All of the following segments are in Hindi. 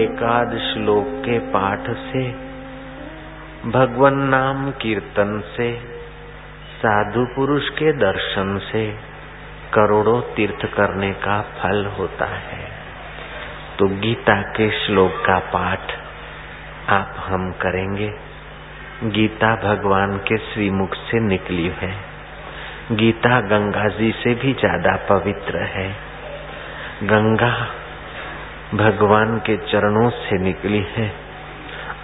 एकाद श्लोक के पाठ से, भगवान नाम कीर्तन से, साधु पुरुष के दर्शन से करोड़ों तीर्थ करने का फल होता है। तो गीता के श्लोक का पाठ आप हम करेंगे। गीता भगवान के श्रीमुख से निकली है। गीता गंगा जी से भी ज़्यादा पवित्र है। गंगा भगवान के चरणों से निकली है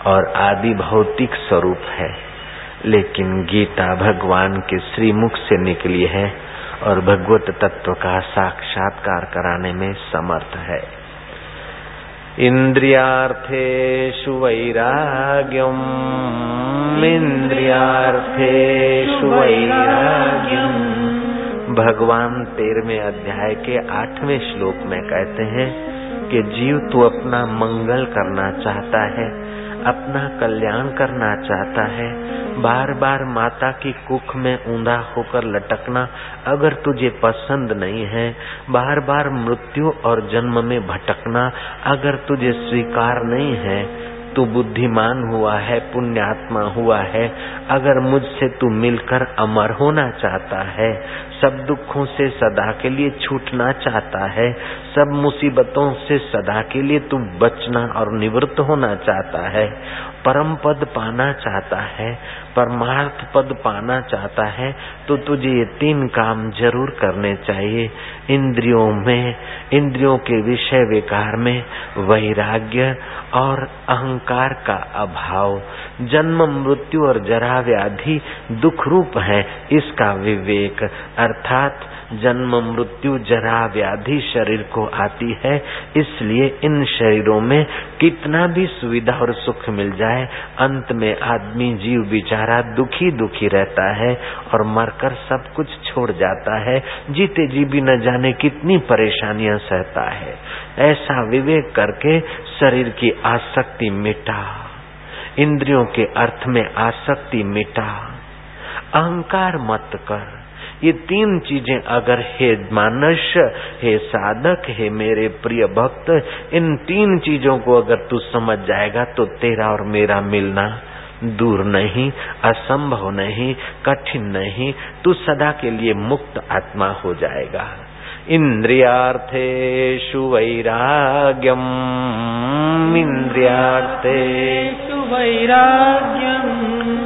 और आदि भौतिक स्वरूप है। लेकिन गीता भगवान के श्रीमुख से निकली है और भगवत तत्व का साक्षात्कार कराने में समर्थ है। इन्द्रियार्थेषु वैराग्यम्। इन्द्रियार्थेषु वैराग्यम्। भगवान तेरहवें अध्याय के आठवें श्लोक में कहते हैं कि जीव तू अपना मंगल करना चाहता है, अपना कल्याण करना चाहता है। बार बार माता की कुख में ऊंधा होकर लटकना अगर तुझे पसंद नहीं है बार बार मृत्यु और जन्म में भटकना अगर तुझे स्वीकार नहीं है तू बुद्धिमान हुआ है, पुण्यात्मा हुआ है, अगर मुझसे तू मिलकर अमर होना चाहता है, सब दुखों से सदा के लिए छूटना चाहता है, सब मुसीबतों से सदा के लिए तू बचना और निवृत्त होना चाहता है, परम पद पाना चाहता है परमार्थ पद पाना चाहता है तो तुझे ये तीन काम ज़रूर करने चाहिए। इंद्रियों में, इंद्रियों के विषय विकार में वैराग्य और अहंकार का अभाव। जन्म, मृत्यु और जरा व्याधि दुख रूप है, इसका विवेक। अर्थात जन्म मृत्यु जरा व्याधि शरीर को आती है, इसलिए इन शरीरों में कितना भी सुविधा और सुख मिल जाए, अंत में आदमी जीव बिचारा दुखी दुखी रहता है और मरकर सब कुछ छोड़ जाता है। जीते जी भी न जाने कितनी परेशानियाँ सहता है। ऐसा विवेक करके शरीर की आसक्ति मिटा, इंद्रियों के अर्थ में आसक्ति मिटा, अहंकार मत कर। ये तीन चीज़ें अगर हे मानस हे साधक, हे मेरे प्रिय भक्त, इन तीन चीज़ों को अगर तू समझ जाएगा तो तेरा और मेरा मिलना दूर नहीं, असंभव नहीं, कठिन नहीं, तू सदा के लिए मुक्त आत्मा हो जाएगा। इन्द्रियार्थेषु वैराग्यम्। इन्द्रियार्थेषु वैराग्यम्।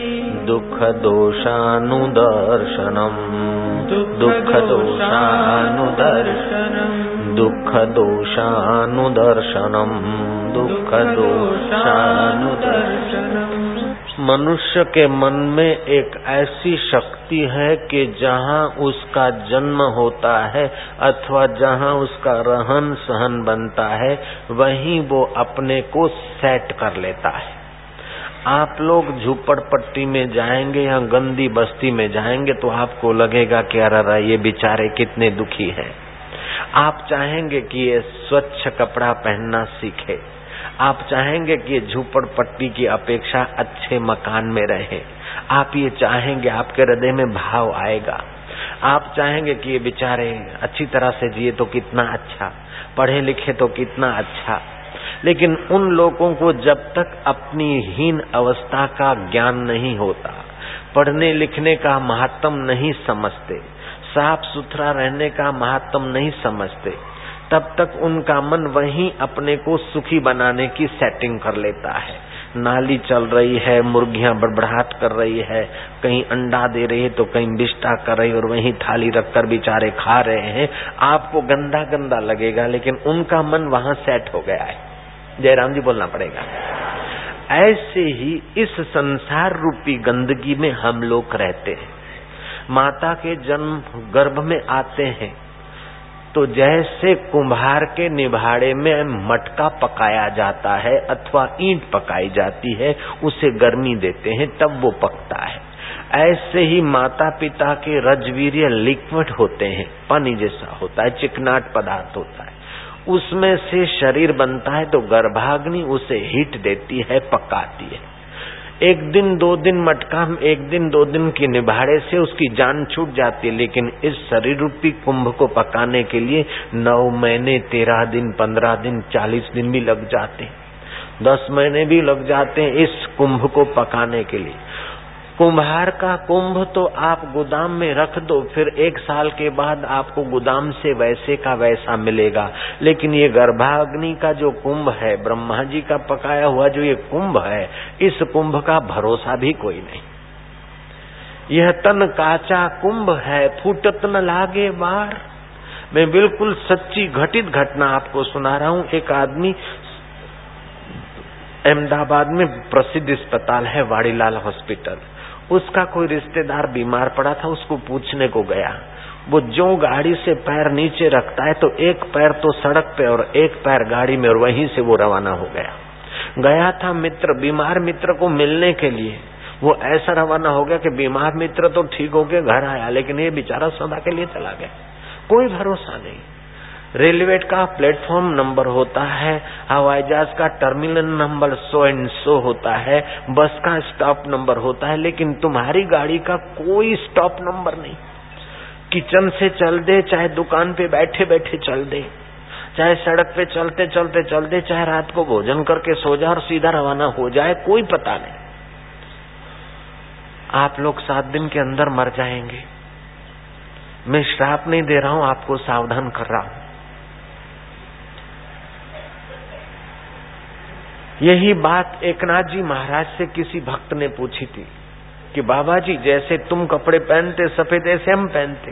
दुःख दोषानुदर्शनम् दुःख दोषानुदर्शनम् दुःख दोषानुदर्शनम् दुःख दोषानुदर्शनम् मनुष्य के मन में एक ऐसी शक्ति है कि जहाँ उसका जन्म होता है अथवा जहाँ उसका रहन सहन बनता है, वहीं वो अपने को सेट कर लेता है। आप लोग झुपड़पट्टी में जाएँगे या गंदी बस्ती में जाएँगे तो आपको लगेगा कि अरे ये बेचारे कितने दुखी हैं। आप चाहेंगे कि ये स्वच्छ कपड़ा पहनना सीखे। आप चाहेंगे कि झूपड़पट्टी की अपेक्षा अच्छे मकान में रहे। आप ये चाहेंगे, आपके हृदय में भाव आएगा। आप चाहेंगे कि ये बेचारे अच्छी तरह से जिए तो कितना अच्छा पढ़े लिखे तो कितना अच्छा। लेकिन उन लोगों को जब तक अपनी हीन अवस्था का ज्ञान नहीं होता, पढ़ने लिखने का महात्म नहीं समझते, साफ़ सुथरा रहने का महात्म नहीं समझते, तब तक उनका मन वहीं अपने को सुखी बनाने की सेटिंग कर लेता है। नाली चल रही है, मुर्गियाँ बड़बड़ाहट कर रही है, कहीं अंडा दे रही है तो कहीं बिस्टा कर रही और वहीं थाली रखकर बेचारे खा रहे हैं। आपको गंदा गंदा लगेगा, लेकिन उनका मन वहाँ सेट हो गया है। जयराम जी बोलना पड़ेगा। ऐसे ही इस संसार रूपी गंदगी में हम लोग रहते हैं। माता के जन्म गर्भ में आते हैं। तो जैसे कुम्हार के निभाड़े में मटका पकाया जाता है अथवा ईंट पकाई जाती है, उसे गर्मी देते हैं, तब वो पकता है। ऐसे ही माता पिता के रजवीर्य लिक्विड होते हैं, पानी जैसा होता है, चिकनाट पदार्थ होता है। उसमें से शरीर बनता है तो गर्भाग्नि उसे हीट देती है, पकाती है। एक दिन, दो दिन मटका एक दिन, दो दिन की निभाड़े से उसकी जान छूट जाती है, लेकिन इस शरीर रूपी कुंभ को पकाने के लिए नौ महीने, तेरह दिन, पंद्रह दिन, चालीस दिन भी लग जाते हैं। दस महीने भी लग जाते हैं इस कुंभ को पकाने के लिए। कुम्हार का कुंभ तो आप गोदाम में रख दो, फिर एक साल के बाद आपको गोदाम से वैसे का वैसा मिलेगा। लेकिन ये गर्भाग्नि का जो कुंभ है, ब्रह्मा जी का पकाया हुआ जो ये कुंभ है, इस कुंभ का भरोसा भी कोई नहीं। यह तन काचा कुंभ है, फूटत न लागे बार मैं बिल्कुल सच्ची घटित घटना आपको सुना रहा हूँ। एक आदमी अहमदाबाद में प्रसिद्ध अस्पताल है, वाड़ीलाल हॉस्पिटल। उसका कोई रिश्तेदार बीमार पड़ा था, उसको पूछने को गया। वो जो गाड़ी से पैर नीचे रखता है तो एक पैर तो सड़क पे और एक पैर गाड़ी में और वहीं से वो रवाना हो गया। गया था मित्र, बीमार मित्र को मिलने के लिए। वो ऐसा रवाना हो गया कि बीमार मित्र तो ठीक हो गया घर आया, लेकिन ये बेचारा सदा के लिए चला गया। कोई भरोसा नहीं। रेलवे का प्लेटफॉर्म नंबर होता है, हवाई जहाज़ का terminal number so and so होता है, बस का स्टॉप नंबर होता है, लेकिन तुम्हारी गाड़ी का कोई स्टॉप नंबर नहीं। किचन से चल दे, चाहे दुकान पे बैठे बैठे चल दे, चाहे सड़क पे चलते चलते चल दे, चाहे रात को भोजन करके सो जाए और सीधा रवाना हो जाए, कोई पता नहीं। आप लोग सात दिन के अंदर मर जाएँगे। मैं श्राप नहीं दे रहा हूँ, आपको सावधान कर रहा हूँ। यही बात एकनाथ जी महाराज से किसी भक्त ने पूछी थी कि बाबा जी, जैसे तुम कपड़े पहनते, सफ़ेद ऐसे हम पहनते।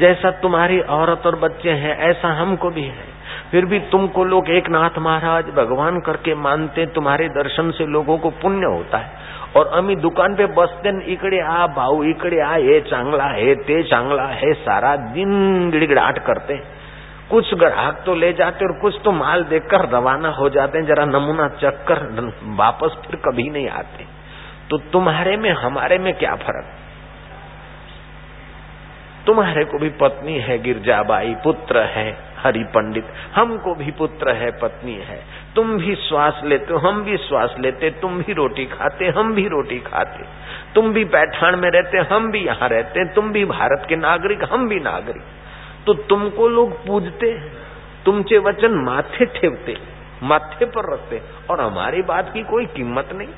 जैसा तुम्हारी औरत और बच्चे हैं, ऐसा हमको भी है। फिर भी तुमको लोग एक नाथ महाराज भगवान करके मानते, तुम्हारे दर्शन से लोगों को पुण्य होता है। और अमी दुकान पे बसते इकड़े आ भाऊ, इकड़े आ, ये चांगला है, ते चांगला है, सारा दिन गिड़गिड़ाट करते हैं। कुछ ग्राहक तो ले जाते और कुछ तो माल देकर रवाना हो जाते हैं। जरा नमूना चक कर वापस फिर कभी नहीं आते। तो तुम्हारे में, हमारे में क्या फ़र्क? तुम्हारे को भी पत्नी है, गिरजाबाई, पुत्र है, हरि पंडित। हमको भी पुत्र है, पत्नी है। तुम भी श्वास लेते हो, हम भी श्वास लेते तुम भी रोटी खाते, हम भी रोटी खाते। तुम भी पैठान में रहते, हम भी यहाँ रहते तुम भी भारत के नागरिक, हम भी नागरिक। तो तुमको लोग पूजते तुमचे वचन माथे ठेवते, माथे पर रखते और हमारी बात की कोई कीमत नहीं।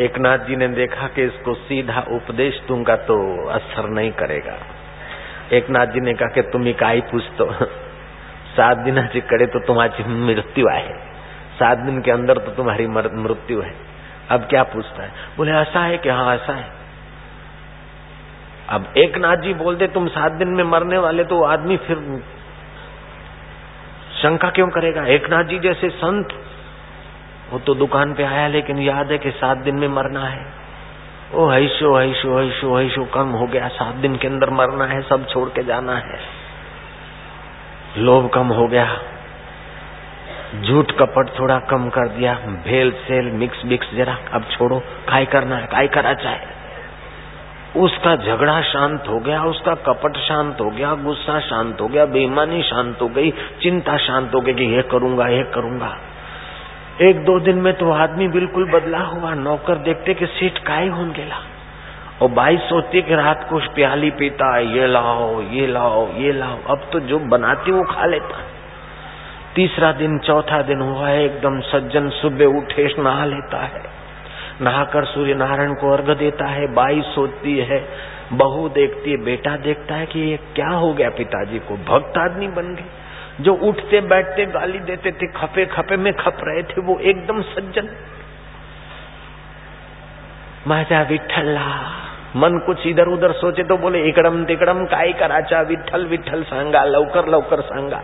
एक नाथ जी ने देखा कि इसको सीधा उपदेश दूँगा तो असर नहीं करेगा। एक नाथ जी ने कहा कि तुम इकाई पूछ तो सात दिन करे तो तुम्हारी मृत्यु आए। सात दिन के अंदर तो तुम्हारी मृत्यु है। अब क्या पूछता है? बोले, ऐसा है कि हाँ ऐसा है। अब एक नाथ जी बोल दे, तुम सात दिन में मरने वाले तो आदमी फिर शंका क्यों करेगा? एक नाथ जी जैसे संत, वो तो दुकान पे आया, लेकिन याद है कि सात दिन में मरना है। ओ हैशो हैशो हैशो हैशो कम हो गया। सात दिन के अंदर मरना है, सब छोड़ के जाना है। लोभ कम हो गया। झूठ कपट थोड़ा कम कर दिया। भेल सेल, मिक्स मिक्स, जरा, अब छोड़ो। काय करना है काय करा चाहे। उसका झगड़ा शांत हो गया, उसका कपट शांत हो गया, गुस्सा शांत हो गया, बेईमानी शांत हो गई, चिंता शांत हो गई कि ये करूँगा ये करूँगा। एक दो दिन में तो आदमी बिल्कुल बदला हुआ, नौकर देखते कि सीट काय होन गेला और बाई सोचती कि रात को प्याली पीता है, ये लाओ ये लाओ ये लाओ, अब तो जो बनाती वो खा लेता तीसरा दिन, चौथा दिन हुआ है एकदम सज्जन सुबह उठे, नहा लेता है। नहाकर सूर्य नारायण को अर्घ देता है, बाई सोचती है, बहू देखती है, बेटा देखता है कि ये क्या हो गया पिताजी को, भक्त आदमी बन गए। जो उठते बैठते गाली देते थे, खपे खपे में खप रहे थे, वो एकदम सज्जन। माझा विठ्ठला मन कुछ इधर उधर सोचे तो बोले, इकड़म तिकड़म काय कराचा विठ्ठल विठ्ठल सांगा लवकर लवकर सांगा।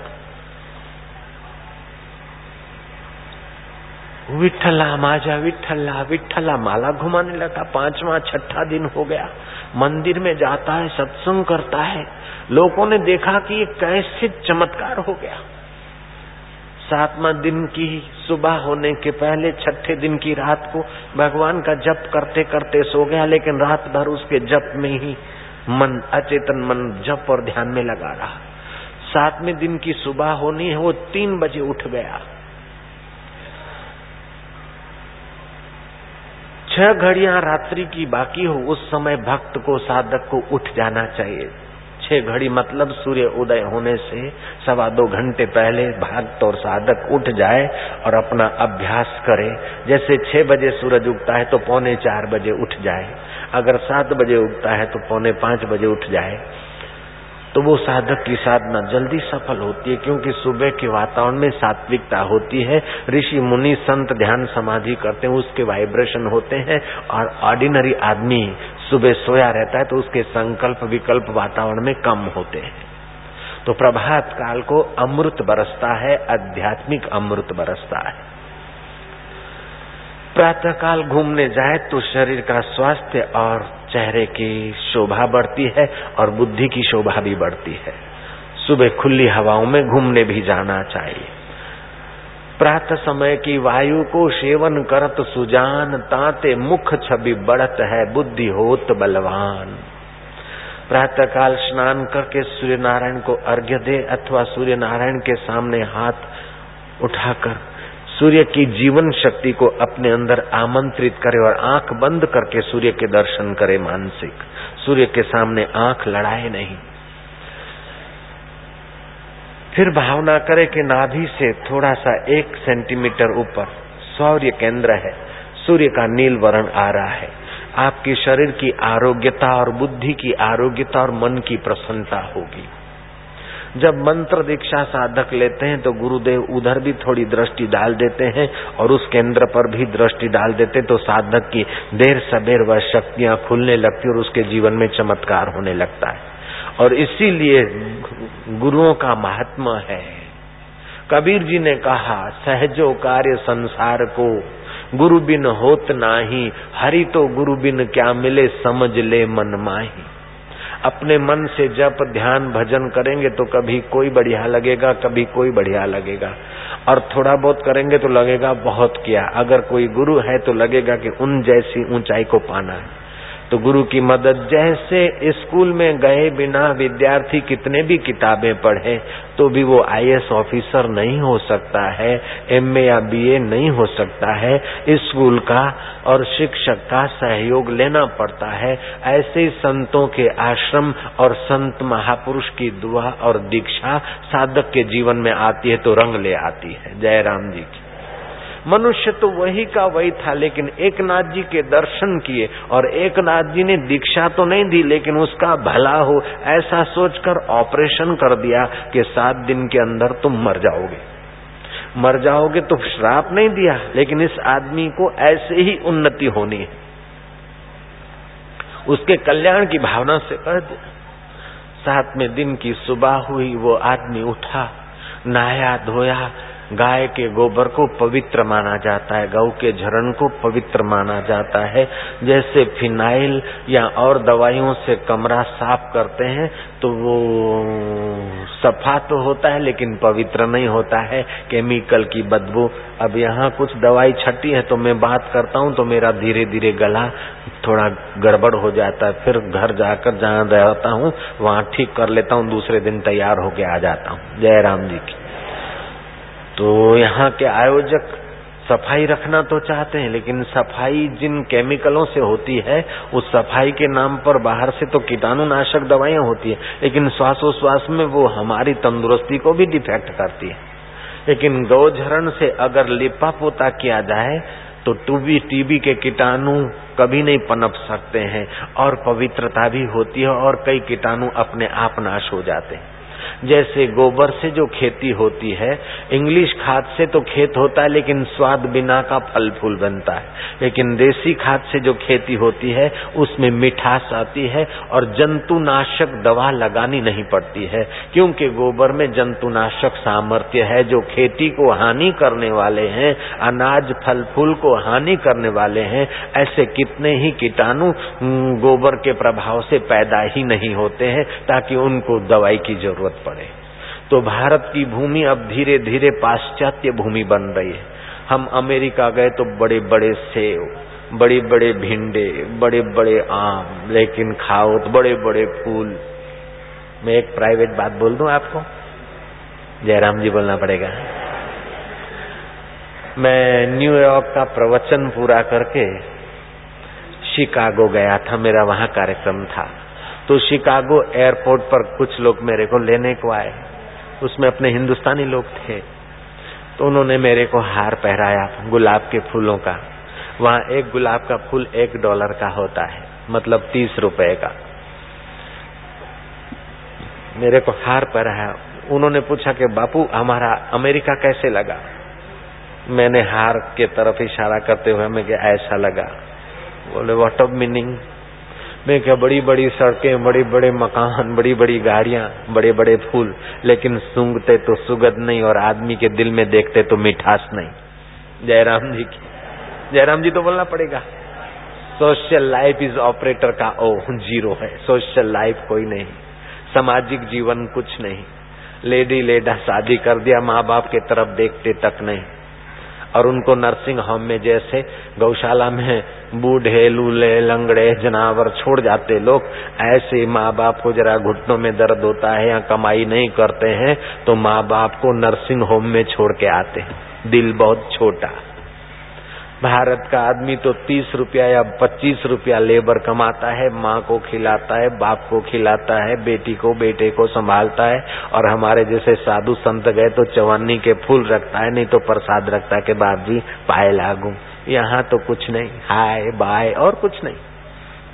विठला माजा विठला विठला माला घुमाने लगा पांचवा छठा दिन हो गया। मंदिर में जाता है, सत्संग करता है। लोगों ने देखा कि ये कैसे चमत्कार हो गया। सातवा दिन की सुबह होने के पहले छठे दिन की रात को भगवान का जप करते करते सो गया, लेकिन रात भर उसके जप में ही मन, अचेतन मन जप और ध्यान में लगा रहा। सातवें दिन की सुबह होनी है, वो तीन बजे उठ गया। छह घड़ियाँ रात्रि की बाकी हो, उस समय भक्त को, साधक को उठ जाना चाहिए। छह घड़ी मतलब सूर्य उदय होने से सवा दो घंटे पहले भक्त और साधक उठ जाए और अपना अभ्यास करे। जैसे छह बजे सूरज उगता है तो पौने चार बजे उठ जाए। अगर सात बजे उगता है तो पौने पाँच बजे उठ जाए। तो वो साधक की साधना जल्दी सफल होती है, क्योंकि सुबह के वातावरण में सात्विकता होती है। ऋषि मुनि संत ध्यान समाधि करते हैं, उसके वाइब्रेशन होते हैं, और ऑर्डिनरी आदमी सुबह सोया रहता है तो उसके संकल्प विकल्प वातावरण में कम होते हैं। तो प्रभात काल को अमृत बरसता है, आध्यात्मिक अमृत बरसता है। प्रातः काल घूमने जाए तो शरीर का स्वास्थ्य और चेहरे की शोभा बढ़ती है और बुद्धि की शोभा भी बढ़ती है। सुबह खुली हवाओं में घूमने भी जाना चाहिए। प्रातः समय की वायु को सेवन करत सुजान, ताते मुख छवि बढ़त है, बुद्धि होत बलवान। प्रातः काल स्नान करके सूर्य नारायण को अर्घ्य दे अथवा सूर्य नारायण के सामने हाथ उठाकर सूर्य की जीवन शक्ति को अपने अंदर आमंत्रित करे और आँख बंद करके सूर्य के दर्शन करे मानसिक। सूर्य के सामने आँख लड़ाए नहीं। फिर भावना करे कि नाभि से थोड़ा सा एक सेंटीमीटर ऊपर सौर्य केंद्र है। सूर्य का नील वर्ण आ रहा है। आपके शरीर की आरोग्यता और बुद्धि की आरोग्यता और मन की प्रसन्नता होगी। जब मंत्र दीक्षा साधक लेते हैं तो गुरुदेव उधर भी थोड़ी दृष्टि डाल देते हैं और उस केंद्र पर भी दृष्टि डाल देते तो साधक की देर सबेर वह शक्तियाँ खुलने लगती और उसके जीवन में चमत्कार होने लगता है। और इसीलिए गुरुओं का महात्मा है। कबीर जी ने कहा, सहजो कार्य संसार को गुरु बिन होत नाही, हरि तो गुरु बिन क्या मिले समझ ले मन माही। अपने मन से जप ध्यान भजन करेंगे तो कभी कोई बढ़िया लगेगा, कभी कोई बढ़िया लगेगा। और थोड़ा बहुत करेंगे तो लगेगा, बहुत किया। अगर कोई गुरु है तो लगेगा कि उन जैसी ऊंचाई को पाना है। तो गुरु की मदद जैसे स्कूल में गए बिना विद्यार्थी कितने भी किताबें पढ़े तो भी वो आईएएस ऑफिसर नहीं हो सकता है एमए या बीए नहीं हो सकता है। स्कूल का और शिक्षक का सहयोग लेना पड़ता है। ऐसे संतों के आश्रम और संत महापुरुष की दुआ और दीक्षा साधक के जीवन में आती है तो रंग ले आती है। जय राम जी की। मनुष्य तो वही का वही था, लेकिन एक नाथ जी के दर्शन किए और एक नाथ जी ने दीक्षा तो नहीं दी, लेकिन उसका भला हो ऐसा सोचकर ऑपरेशन कर दिया कि सात दिन के अंदर तुम मर जाओगे। मर जाओगे तो श्राप नहीं दिया, लेकिन इस आदमी को ऐसे ही उन्नति होनी है। उसके कल्याण की भावना से कह दिया सातवें दिन की सुबह हुई, वो आदमी उठा, नहाया, धोया गाय के गोबर को पवित्र माना जाता है गौ के झरण को पवित्र माना जाता है। जैसे फिनाइल या और दवाइयों से कमरा साफ़ करते हैं तो वो सफ़ा तो होता है, लेकिन पवित्र नहीं होता है। केमिकल की बदबू। अब यहाँ कुछ दवाई छटी है तो मैं बात करता हूँ तो मेरा धीरे धीरे गला थोड़ा गड़बड़ हो जाता है। फिर घर जाकर जहाँ रहता हूँ, वहाँ ठीक कर लेता हूँ, दूसरे दिन तैयार होके आ जाता हूँ। जय राम जी की। तो यहाँ के आयोजक सफ़ाई रखना तो चाहते हैं, लेकिन सफ़ाई जिन केमिकलों से होती है, उस सफ़ाई के नाम पर बाहर से तो कीटाणुनाशक दवाइयाँ होती है, लेकिन श्वासोश्वास में वो हमारी तंदुरुस्ती को भी डिफेक्ट करती है। लेकिन गौझरण से अगर लिपा पोता किया जाए तो टूबी, टीबी के कीटाणु कभी नहीं पनप सकते हैं, और पवित्रता भी होती है, और कई कीटाणु अपने आप नाश हो जाते हैं। जैसे गोबर से जो खेती होती है, इंग्लिश खाद से तो खेत होता है, लेकिन स्वाद बिना का फल फूल बनता है। लेकिन देसी खाद से जो खेती होती है, उसमें मिठास आती है और जंतुनाशक दवा लगानी नहीं पड़ती है, क्योंकि गोबर में जंतुनाशक सामर्थ्य है, जो खेती को हानि करने वाले हैं, अनाज फल फूल को हानि करने वाले हैं, ऐसे कितने ही कीटाणु गोबर के प्रभाव से पैदा ही नहीं होते हैं, ताकि उनको दवाई की ज़रूरत पड़े। तो भारत की भूमि अब धीरे धीरे पाश्चात्य भूमि बन रही है। हम अमेरिका गए तो बड़े बड़े सेव बड़े बड़े भिंडे बड़े बड़े आम, लेकिन खाओ तो बड़े बड़े फूल। मैं एक प्राइवेट बात बोल दूँ आपको? जयराम जी बोलना पड़ेगा। मैं न्यूयॉर्क का प्रवचन पूरा करके शिकागो गया था, मेरा वहाँ कार्यक्रम था। तो शिकागो एयरपोर्ट पर कुछ लोग मेरे को लेने को आए। उसमें अपने हिंदुस्तानी लोग थे। तो उन्होंने मेरे को हार पहराया गुलाब के फूलों का। वहाँ एक गुलाब का फूल एक डॉलर का होता है मतलब तीस रुपए का। मेरे को हार पहराया। उन्होंने पूछा कि, बापू, हमारा अमेरिका कैसे लगा? मैंने हार के तरफ़ इशारा करते हुए क्या ऐसा लगा। बोले वॉट ऑफ़ मीनिंग मैं क्या बड़ी बड़ी सड़कें, बड़े बड़े मकान, बड़ी बड़ी गाड़ियाँ, बड़े बड़े फूल, लेकिन सूंघते तो सुगंध नहीं और आदमी के दिल में देखते तो मिठास नहीं। जयराम जी की जयराम जी तो बोलना पड़ेगा। सोशल लाइफ इज़ ऑपरेटर का ओ, ज़ीरो है। सोशल लाइफ कोई नहीं। सामाजिक जीवन कुछ नहीं। लेडी लेडा शादी कर दिया, माँ बाप के तरफ़ देखते तक नहीं। और उनको नर्सिंग होम में जैसे गौशाला में बूढ़े, लूले, लंगड़े, जनावर छोड़ जाते लोग, ऐसे माँ बाप को जरा घुटनों में दर्द होता है या कमाई नहीं करते हैं तो माँ बाप को नर्सिंग होम में छोड़ के आते हैं। दिल बहुत छोटा। भारत का आदमी तो तीस रुपया या पच्चीस रुपया लेबर कमाता है, माँ को खिलाता है, बाप को खिलाता है, बेटी को, बेटे को संभालता है और हमारे जैसे साधु संत गए तो चवन्नी के फूल रखता है, नहीं तो प्रसाद रखता है के बाद भी पाए लागू। यहाँ तो कुछ नहीं, हाय बाय और कुछ नहीं।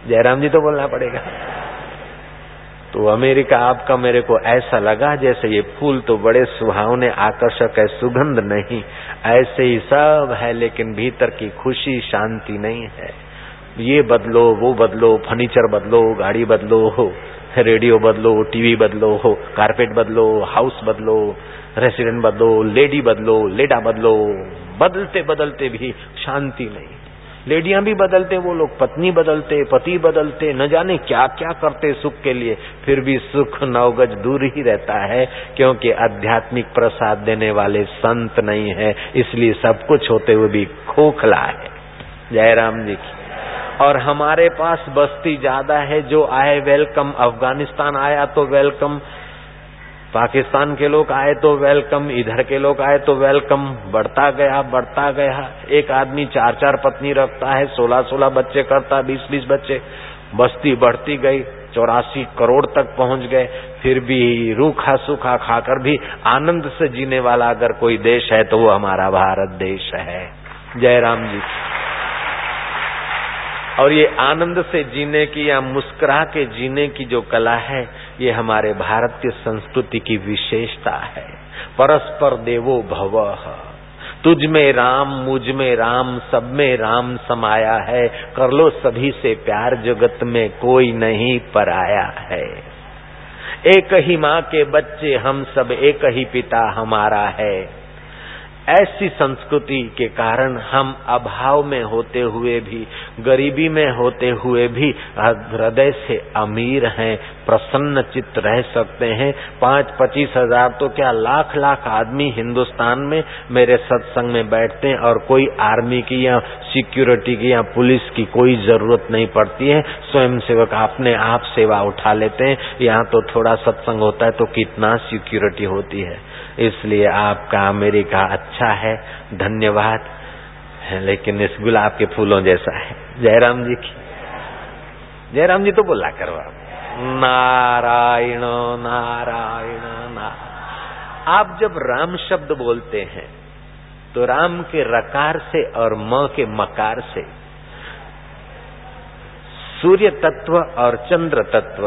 जयराम जी तो बोलना पड़ेगा। तो अमेरिका आपका मेरे को ऐसा लगा जैसे ये फूल तो बड़े सुहावने आकर्षक है, सुगंध नहीं, ऐसे ही सब है, लेकिन भीतर की खुशी, शांति नहीं है। ये बदलो, वो बदलो, फर्नीचर बदलो, गाड़ी बदलो हो रेडियो बदलो, टीवी बदलो हो कारपेट बदलो, हाउस बदलो रेसिडेंट बदलो, लेडी बदलो, लेडा बदलो, बदलते बदलते भी शांति नहीं। लेडियाँ भी बदलते, वो लोग पत्नी बदलते, पति बदलते, न जाने क्या क्या करते सुख के लिए। फिर भी सुख नवगज दूर ही रहता है, क्योंकि आध्यात्मिक प्रसाद देने वाले संत नहीं है, इसलिए सब कुछ होते हुए भी खोखला है। जयराम जी की। और हमारे पास बस्ती ज़्यादा है, जो आए वेलकम अफ़गानिस्तान आया तो वेलकम पाकिस्तान के लोग आए तो वेलकम इधर के लोग आए तो वेलकम बढ़ता गया बढ़ता गया। एक आदमी चार चार पत्नी रखता है, सोलह सोलह बच्चे करता, बीस बीस बच्चे। बस्ती बढ़ती गई, चौरासी करोड़ तक पहुँच गए। फिर भी रूखा सूखा खाकर भी आनंद से जीने वाला अगर कोई देश है तो वो हमारा भारत देश है। जयराम जी। और ये आनंद से जीने की या मुस्कुरा के जीने की जो कला है, ये हमारे भारतीय संस्कृति की विशेषता है। परस्पर देवो भव। तुझ में राम, मुझमें राम, सब में राम समाया है। कर लो सभी से प्यार, जगत में कोई नहीं पराया है। एक ही माँ के बच्चे हम सब, एक ही पिता हमारा है। ऐसी संस्कृति के कारण हम अभाव में होते हुए भी, गरीबी में होते हुए भी हृदय से अमीर हैं, प्रसन्न चित्त रह सकते हैं। पाँच पच्चीस हज़ार तो क्या लाख लाख आदमी हिंदुस्तान में मेरे सत्संग में बैठते हैं और कोई आर्मी की या सिक्योरिटी की या पुलिस की कोई ज़रूरत नहीं पड़ती है। स्वयं सेवक अपने आप सेवा उठा लेते हैं। यहाँ तो थोड़ा सत्संग होता है तो कितना सिक्योरिटी होती है। इसलिए आपका अमेरिका अच्छा है, धन्यवाद। लेकिन इस गुलाब के फूलों जैसा है। जयराम जी की। जयराम जी तो बोला करो आप। नारायण नारायण नारायण आप जब राम शब्द बोलते हैं तो राम के रकार से और म के मकार से, सूर्य तत्व और चंद्र तत्व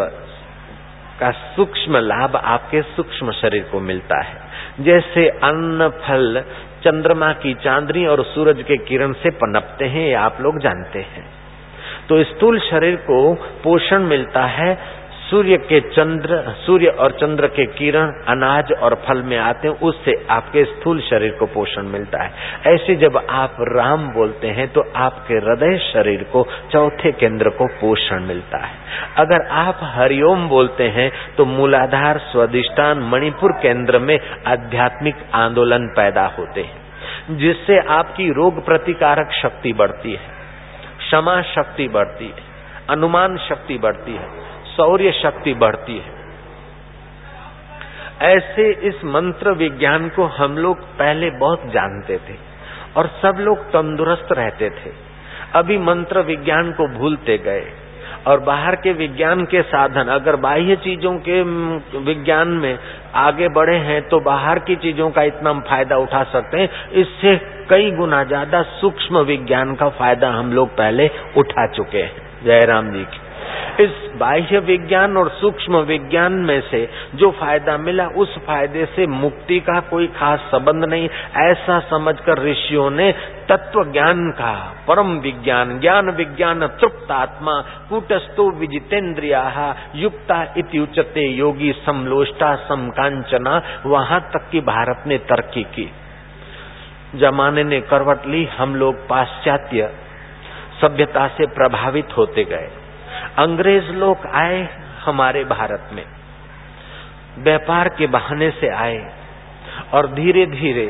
का सूक्ष्म लाभ आपके सूक्ष्म शरीर को मिलता है। जैसे अन्न, फल, चंद्रमा की चांदनी और सूरज के किरण से पनपते हैं, ये आप लोग जानते हैं। तो स्थूल शरीर को पोषण मिलता है सूर्य के चंद्र, सूर्य और चंद्र के किरण अनाज और फल में आते हैं, उससे आपके स्थूल शरीर को पोषण मिलता है। ऐसे जब आप राम बोलते हैं तो आपके हृदय शरीर को, चौथे केंद्र को पोषण मिलता है। अगर आप हरिओम बोलते हैं तो मूलाधार, स्वादिष्टान, मणिपुर केंद्र में आध्यात्मिक आंदोलन पैदा होते हैं, जिससे आपकी रोग प्रतिकारक शक्ति बढ़ती है, क्षमा शक्ति बढ़ती है, अनुमान शक्ति बढ़ती है शौर्य शक्ति बढ़ती है। ऐसे इस मंत्र विज्ञान को हम लोग पहले बहुत जानते थे और सब लोग तंदुरुस्त रहते थे। अभी मंत्र विज्ञान को भूलते गए और बाहर के विज्ञान के साधन, अगर बाह्य चीज़ों के विज्ञान में आगे बढ़े हैं तो बाहर की चीज़ों का इतना फ़ायदा उठा सकते हैं। इससे कई गुना ज़्यादा सूक्ष्म विज्ञान का फ़ायदा हम लोग पहले उठा चुके हैं। जयराम जी की। इस बाह्य विज्ञान और सूक्ष्म विज्ञान में से जो फ़ायदा मिला, उस फ़ायदे से मुक्ति का कोई खास संबंध नहीं। ऐसा समझकर ऋषियों ने तत्व ज्ञान का, परम विज्ञान, ज्ञान विज्ञान तृप्त आत्मा, कूटस्थो विजितेन्द्रिया युक्ता इति योगी समलोष्टा समकांचना वहाँ तक की भारत ने तरक्की की। जमाने ने करवट ली, हम लोग पाश्चात्य सभ्यता से प्रभावित होते गए। अंग्रेज़ लोग आए हमारे भारत में। व्यापार के बहाने से आए और धीरे धीरे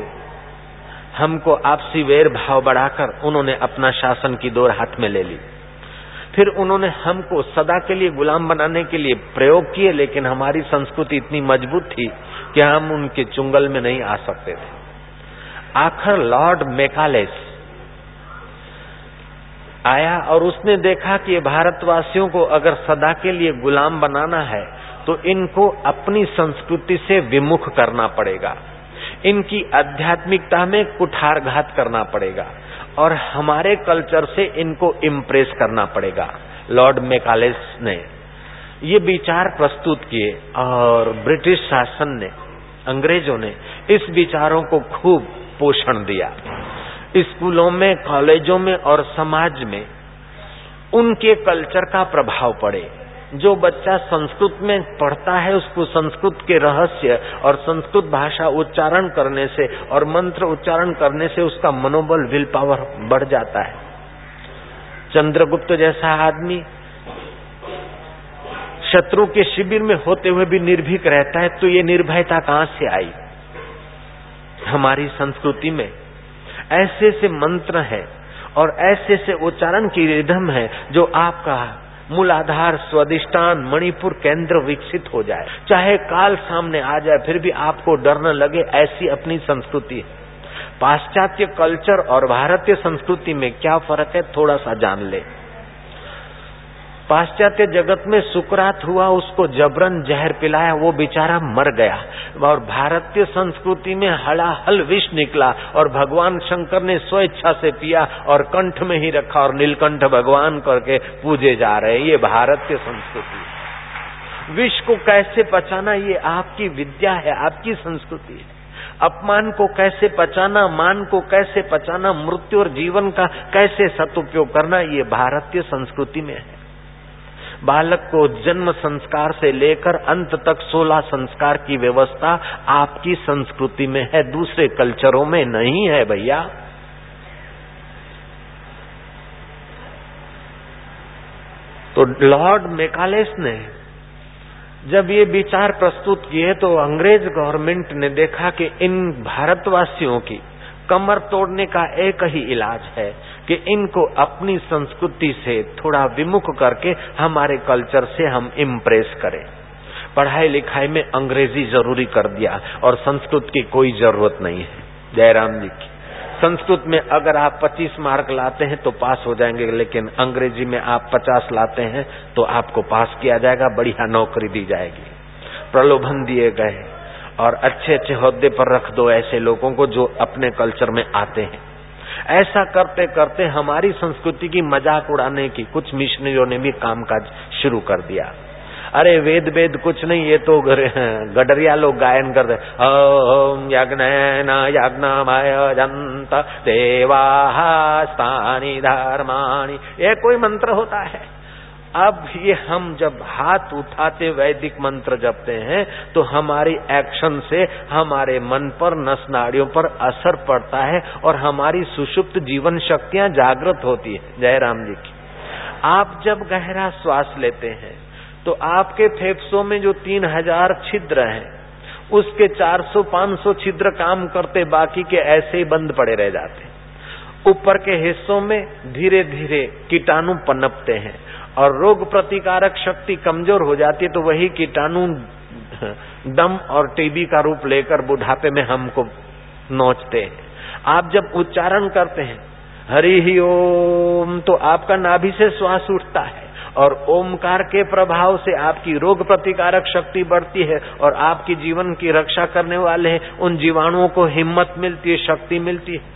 हमको आपसी वेर भाव बढ़ाकर उन्होंने अपना शासन की दौर हाथ में ले ली। फिर उन्होंने हमको सदा के लिए गुलाम बनाने के लिए प्रयोग किए, लेकिन हमारी संस्कृति इतनी मज़बूत थी कि हम उनके चुंगल में नहीं आ सकते थे। आखिर लॉर्ड मेकालेस आया और उसने देखा कि भारतवासियों को अगर सदा के लिए गुलाम बनाना है तो इनको अपनी संस्कृति से विमुख करना पड़ेगा। इनकी आध्यात्मिकता में कुठारघात करना पड़ेगा और हमारे कल्चर से इनको इम्प्रेस करना पड़ेगा। लॉर्ड मेकालेस ने ये विचार प्रस्तुत किए और ब्रिटिश शासन ने, अंग्रेज़ों ने इस विचारों को खूब पोषण दिया। स्कूलों में, कॉलेजों में और समाज में उनके कल्चर का प्रभाव पड़े। जो बच्चा संस्कृत में पढ़ता है, उसको संस्कृत के रहस्य और संस्कृत भाषा उच्चारण करने से और मंत्र उच्चारण करने से उसका मनोबल, विल पावर बढ़ जाता है। चंद्रगुप्त जैसा आदमी शत्रु के शिविर में होते हुए भी निर्भीक रहता है तो ये निर्भयता कहाँ से आई? हमारी संस्कृति में ऐसे से मंत्र है और ऐसे से उच्चारण की रिधम है जो आपका मूलाधार, स्वादिष्टान, मणिपुर केंद्र विकसित हो जाए। चाहे काल सामने आ जाए, फिर भी आपको डर न लगे, ऐसी अपनी संस्कृति है। पाश्चात्य कल्चर और भारतीय संस्कृति में क्या फ़र्क है, थोड़ा सा जान ले। पाश्चात्य जगत में सुकरात हुआ, उसको जबरन जहर पिलाया, वो बेचारा मर गया। और भारतीय संस्कृति में हलाहल विष निकला, और भगवान शंकर ने स्वेच्छा से पिया, और कंठ में ही रखा, और नीलकंठ भगवान करके पूजे जा रहे। ये भारतीय संस्कृति। विष को कैसे पचाना, ये आपकी विद्या है, आपकी संस्कृति है। अपमान को कैसे पचाना, मान को कैसे पचाना, मृत्यु और जीवन का कैसे सदुपयोग करना, ये भारतीय संस्कृति में है। बालक को जन्म संस्कार से लेकर अंत तक सोलह संस्कार की व्यवस्था आपकी संस्कृति में है, दूसरे कल्चरों में नहीं है भैया। तो लॉर्ड मेकालेस ने जब ये विचार प्रस्तुत किए तो अंग्रेज़ गवर्नमेंट ने देखा कि इन भारतवासियों की कमर तोड़ने का एक ही इलाज है कि इनको अपनी संस्कृति से थोड़ा विमुख करके हमारे कल्चर से हम इम्प्रेस करें। पढ़ाई लिखाई में अंग्रेज़ी ज़रूरी कर दिया और संस्कृत की कोई ज़रूरत नहीं है। जयराम जी की। संस्कृत में अगर आप 25 मार्क लाते हैं तो पास हो जाएँगे, लेकिन अंग्रेज़ी में आप 50 लाते हैं तो आपको पास किया जाएगा, बढ़िया नौकरी दी जाएगी। प्रलोभन दिए गए और अच्छे अच्छे होदे पर रख दो ऐसे लोगों को जो अपने कल्चर में आते हैं। ऐसा करते करते हमारी संस्कृति की मज़ाक उड़ाने की कुछ मिशनरियों ने भी कामकाज शुरू कर दिया। अरे वेद वेद कुछ नहीं, ये तो गडरिया लोग गायन करते ओम यज्ञ न यज्ञमय जंत देवा स्थानी धर्माणी। ये कोई मंत्र होता है? अब ये हम जब हाथ उठाते वैदिक मंत्र जपते हैं तो हमारी एक्शन से हमारे मन पर नस नाड़ियों पर असर पड़ता है और हमारी सुषुप्त जीवन शक्तियाँ जागृत होती है। जय राम जी की। आप जब गहरा श्वास लेते हैं तो आपके फेफड़ों में जो तीन हज़ार छिद्र हैं, उसके 400-500 छिद्र काम करते, बाकी के ऐसे ही बंद पड़े रह जाते ऊपर के हिस्सों में धीरे धीरे कीटाणु पनपते हैं और रोग प्रतिकारक शक्ति कमज़ोर हो जाती है तो वही कीटाणु दम और टीबी का रूप लेकर बुढ़ापे में हमको नोचते हैं। आप जब उच्चारण करते हैं, हरि ही ओम तो आपका नाभि से श्वास उठता है और ओमकार के प्रभाव से आपकी रोग प्रतिकारक शक्ति बढ़ती है और आपकी जीवन की रक्षा करने वाले उन जीवाणुओं को हिम्मत मिलती है, शक्ति मिलती है।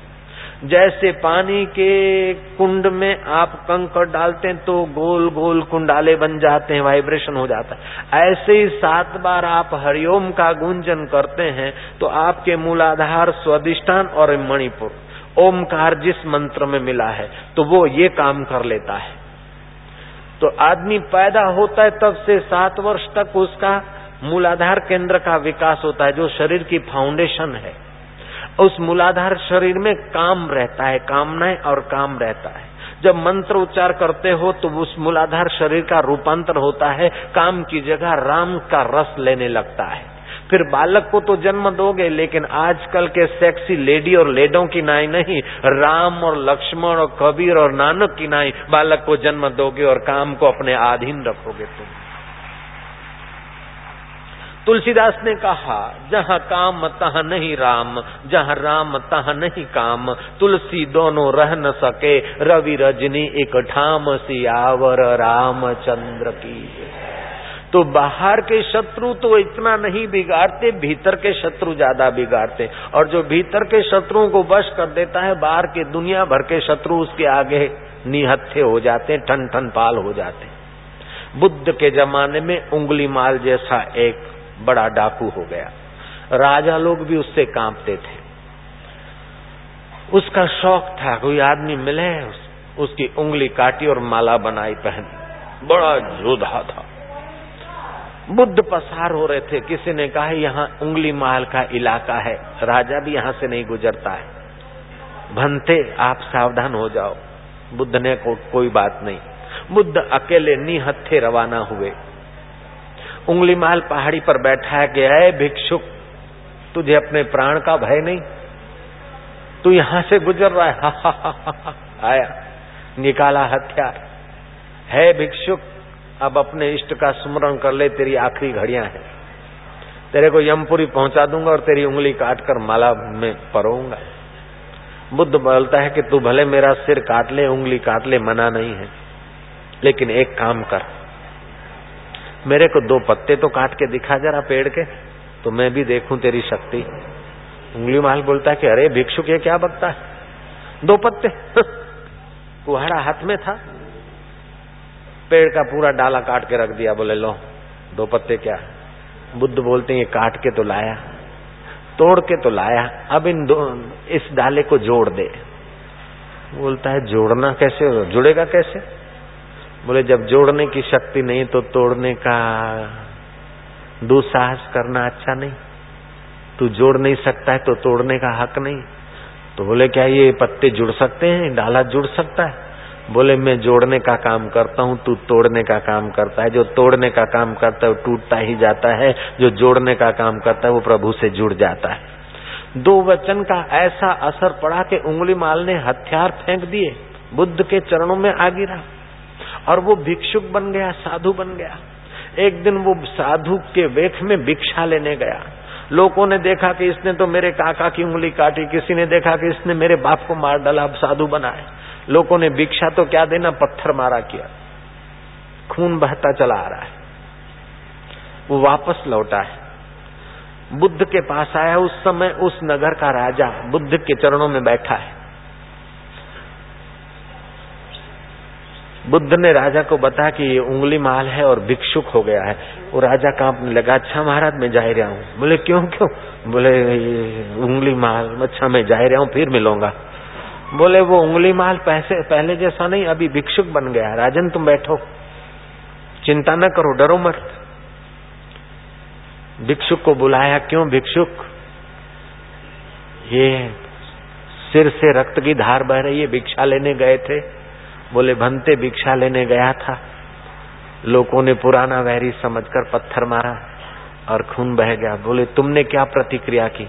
जैसे पानी के कुंड में आप कंकड़ डालते हैं तो गोल गोल कुंडाले बन जाते हैं वाइब्रेशन हो जाता है। ऐसे ही सात बार आप हरिओम का गुंजन करते हैं तो आपके मूलाधार स्वादिष्ठान और मणिपुर। ओमकार जिस मंत्र में मिला है तो वो ये काम कर लेता है। तो आदमी पैदा होता है तब से सात वर्ष तक उसका मूलाधार केंद्र का विकास होता है, जो शरीर की फाउंडेशन है। उस मूलाधार शरीर में काम रहता है, कामनाएँ और काम रहता है। जब मंत्र उच्चार करते हो तो उस मूलाधार शरीर का रूपांतर होता है, काम की जगह राम का रस लेने लगता है। फिर बालक को तो जन्म दोगे, लेकिन आजकल के सेक्सी लेडी और लेडों की नाई नहीं, राम और लक्ष्मण और कबीर और नानक की नाई, बालक को जन्म दोगे और काम को अपने अधीन रखोगे तुम। तुलसीदास ने कहा, जहाँ काम, तहाँ नहीं राम, जहाँ राम, तहाँ नहीं काम। तुलसी दोनों रह न सके, रवि रजनी एक ठाम सियावर, रामचंद्र की तो बाहर के शत्रु तो इतना नहीं बिगाड़ते, भीतर के शत्रु ज़्यादा बिगाड़ते। और जो भीतर के शत्रुओं को वश कर देता है, बाहर के दुनिया भर के शत्रु उसके आगे निहत्थे हो जाते ठन ठन पाल हो जाते। बुद्ध के जमाने में उंगली माल जैसा एक बड़ा डाकू हो गया। राजा लोग भी उससे कांपते थे। उसका शौक था कोई आदमी मिले उस, उसकी उंगली काटी और माला बनाई पहनी। बड़ा जोधा था। बुद्ध पसार हो रहे थे। किसी ने कहा यहाँ उंगली महल का इलाका है। राजा भी यहाँ से नहीं गुजरता है। भनते आप सावधान हो जाओ। बुद्ध ने को, कोई बात नहीं। बुद्ध अकेले निहत्थे रवाना हुए। उंगली माल पहाड़ी पर बैठा है कि है भिक्षुक तुझे अपने प्राण का भय नहीं? तू यहाँ से गुजर रहा है? हा, हा, हा, हा, हा, आया निकाला हथियार। है भिक्षुक अब अपने इष्ट का स्मरण कर ले तेरी आखिरी घड़ियाँ हैं। तेरे को यमपुरी पहुँचा दूँगा और तेरी उंगली काट कर माला में परोऊँगा। बुद्ध बोलता है कि तू भले मेरा सिर काट ले उंगली काट ले मना नहीं है। लेकिन एक काम कर। मेरे को दो पत्ते तो काट के दिखा जरा पेड़ के तो मैं भी देखूँ तेरी शक्ति। उंगली माल बोलता है कि, अरे भिक्षु के क्या बकता है? दो पत्ते। कुहाड़ा हाथ में था। पेड़ का पूरा डाला काट के रख दिया, बोले, लो, दो पत्ते क्या बुद्ध बोलते हैं काट के तो लाया, तोड़ के तो लाया, अब इन दो, इस डाले को जोड़ दे। बोलता है, जोड़ना कैसे, जुड़ेगा कैसे? बोले, जब जोड़ने की शक्ति नहीं तो तोड़ने का दुसाहस करना अच्छा नहीं। तू जोड़ नहीं सकता है तो तोड़ने का हक नहीं। तो बोले, क्या ये पत्ते जुड़ सकते हैं? डाला जुड़ सकता है? बोले, मैं जोड़ने का काम करता हूँ, तू तोड़ने का काम करता है। जो तोड़ने का काम करता है वो टूटता ही जाता है, जो जोड़ने का काम करता है वो प्रभु से जुड़ जाता है। दो वचन का ऐसा असर पड़ा कि उंगली माल ने हथियार फेंक दिए, बुद्ध के चरणों में आ गिरा और वो भिक्षुक बन गया, साधु बन गया। एक दिन वो साधु के वेख में भिक्षा लेने गया। लोगों ने देखा कि इसने तो मेरे काका की उंगली काटी, किसी ने देखा कि इसने मेरे बाप को मार डाला, अब साधु बनाए। लोगों ने भिक्षा तो क्या देना, पत्थर मारा किया। खून बहता चला आ रहा है। वो वापस लौटा है बुद्ध के पास आया, उस समय उस नगर का राजा बुद्ध के चरणों में बैठा है। बुद्ध ने राजा को बताया कि ये उंगली माल है और भिक्षुक हो गया है। वो राजा कांपने लगा अच्छा महाराज, मैं जा रहा हूँ बोले, क्यों क्यों? बोले उंगली माल अच्छा मैं जा रहा हूँ फिर मिलूँगा। बोले, वो उंगली माल पैसे, पहले जैसा नहीं, अभी भिक्षुक बन गया राजन, तुम बैठो। चिंता न करो, डरो मत। भिक्षुक को बुलाया, क्यों भिक्षुक? ये सिर से रक्त की धार बह रही है, भिक्षा लेने गए थे। बोले, भंते भिक्षा लेने गया था। लोगों ने पुराना वैरी समझकर पत्थर मारा और खून बह गया। बोले, तुमने क्या प्रतिक्रिया की?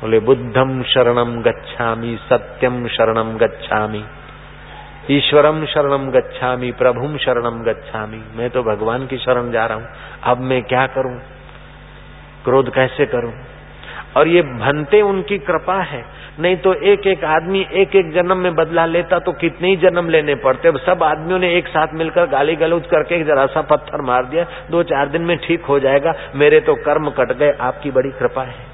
बोले बुद्धम शरणम गच्छामी सत्यम शरणम गच्छामी ईश्वरम शरणम गच्छामी प्रभुम शरणम गच्छामी। मैं तो भगवान की शरण जा रहा हूँ। अब मैं क्या करूँ? क्रोध कैसे करूँ? और ये भनते उनकी कृपा है। नहीं तो एक एक आदमी एक एक जन्म में बदला लेता तो कितने ही जन्म लेने पड़ते। अब सब आदमियों ने एक साथ मिलकर गाली गलौज करके जरा सा पत्थर मार दिया। दो चार दिन में ठीक हो जाएगा। मेरे तो कर्म कट गए। आपकी बड़ी कृपा है।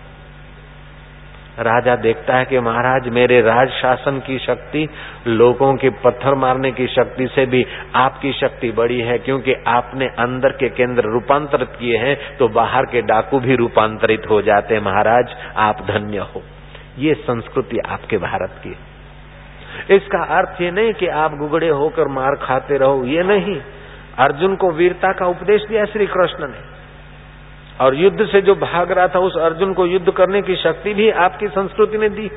राजा देखता है कि महाराज, मेरे राज शासन की शक्ति, लोगों के पत्थर मारने की शक्ति से भी आपकी शक्ति बड़ी है। क्योंकि आपने अंदर के केंद्र रूपांतरित किए हैं तो बाहर के डाकू भी रूपांतरित हो जाते महाराज, आप धन्य हो। ये संस्कृति आपके भारत की इसका अर्थ ये नहीं कि आप गुगड़े होकर मार खाते रहो, ये नहीं। अर्जुन को वीरता का उपदेश दिया श्री कृष्ण ने। और युद्ध से जो भाग रहा था, उस अर्जुन को युद्ध करने की शक्ति भी आपकी संस्कृति ने दी।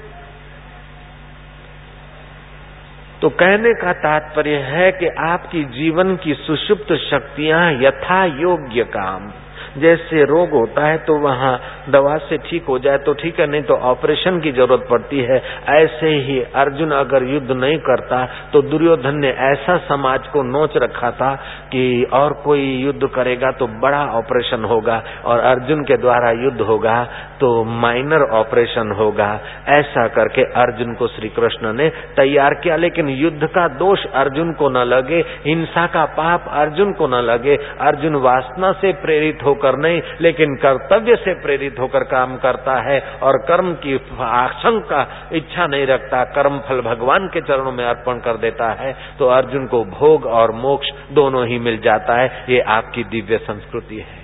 तो कहने का तात्पर्य है कि आपकी जीवन की सुषुप्त शक्तियाँ यथा योग्य काम। जैसे रोग होता है तो वहाँ दवा से ठीक हो जाए तो ठीक है, नहीं तो ऑपरेशन की ज़रूरत पड़ती है। ऐसे ही अर्जुन अगर युद्ध नहीं करता तो दुर्योधन ने ऐसा समाज को नोच रखा था कि और कोई युद्ध करेगा तो बड़ा ऑपरेशन होगा और अर्जुन के द्वारा युद्ध होगा तो माइनर ऑपरेशन होगा। ऐसा करके अर्जुन को श्री कृष्ण ने तैयार किया, लेकिन युद्ध का दोष अर्जुन को न लगे, हिंसा का पाप अर्जुन को न लगे। अर्जुन वासना से प्रेरित होकर होकर नहीं, लेकिन कर्तव्य से प्रेरित होकर काम करता है और कर्म की आशंका, इच्छा नहीं रखता, कर्म फल भगवान के चरणों में अर्पण कर देता है तो अर्जुन को भोग और मोक्ष दोनों ही मिल जाता है। ये आपकी दिव्य संस्कृति है।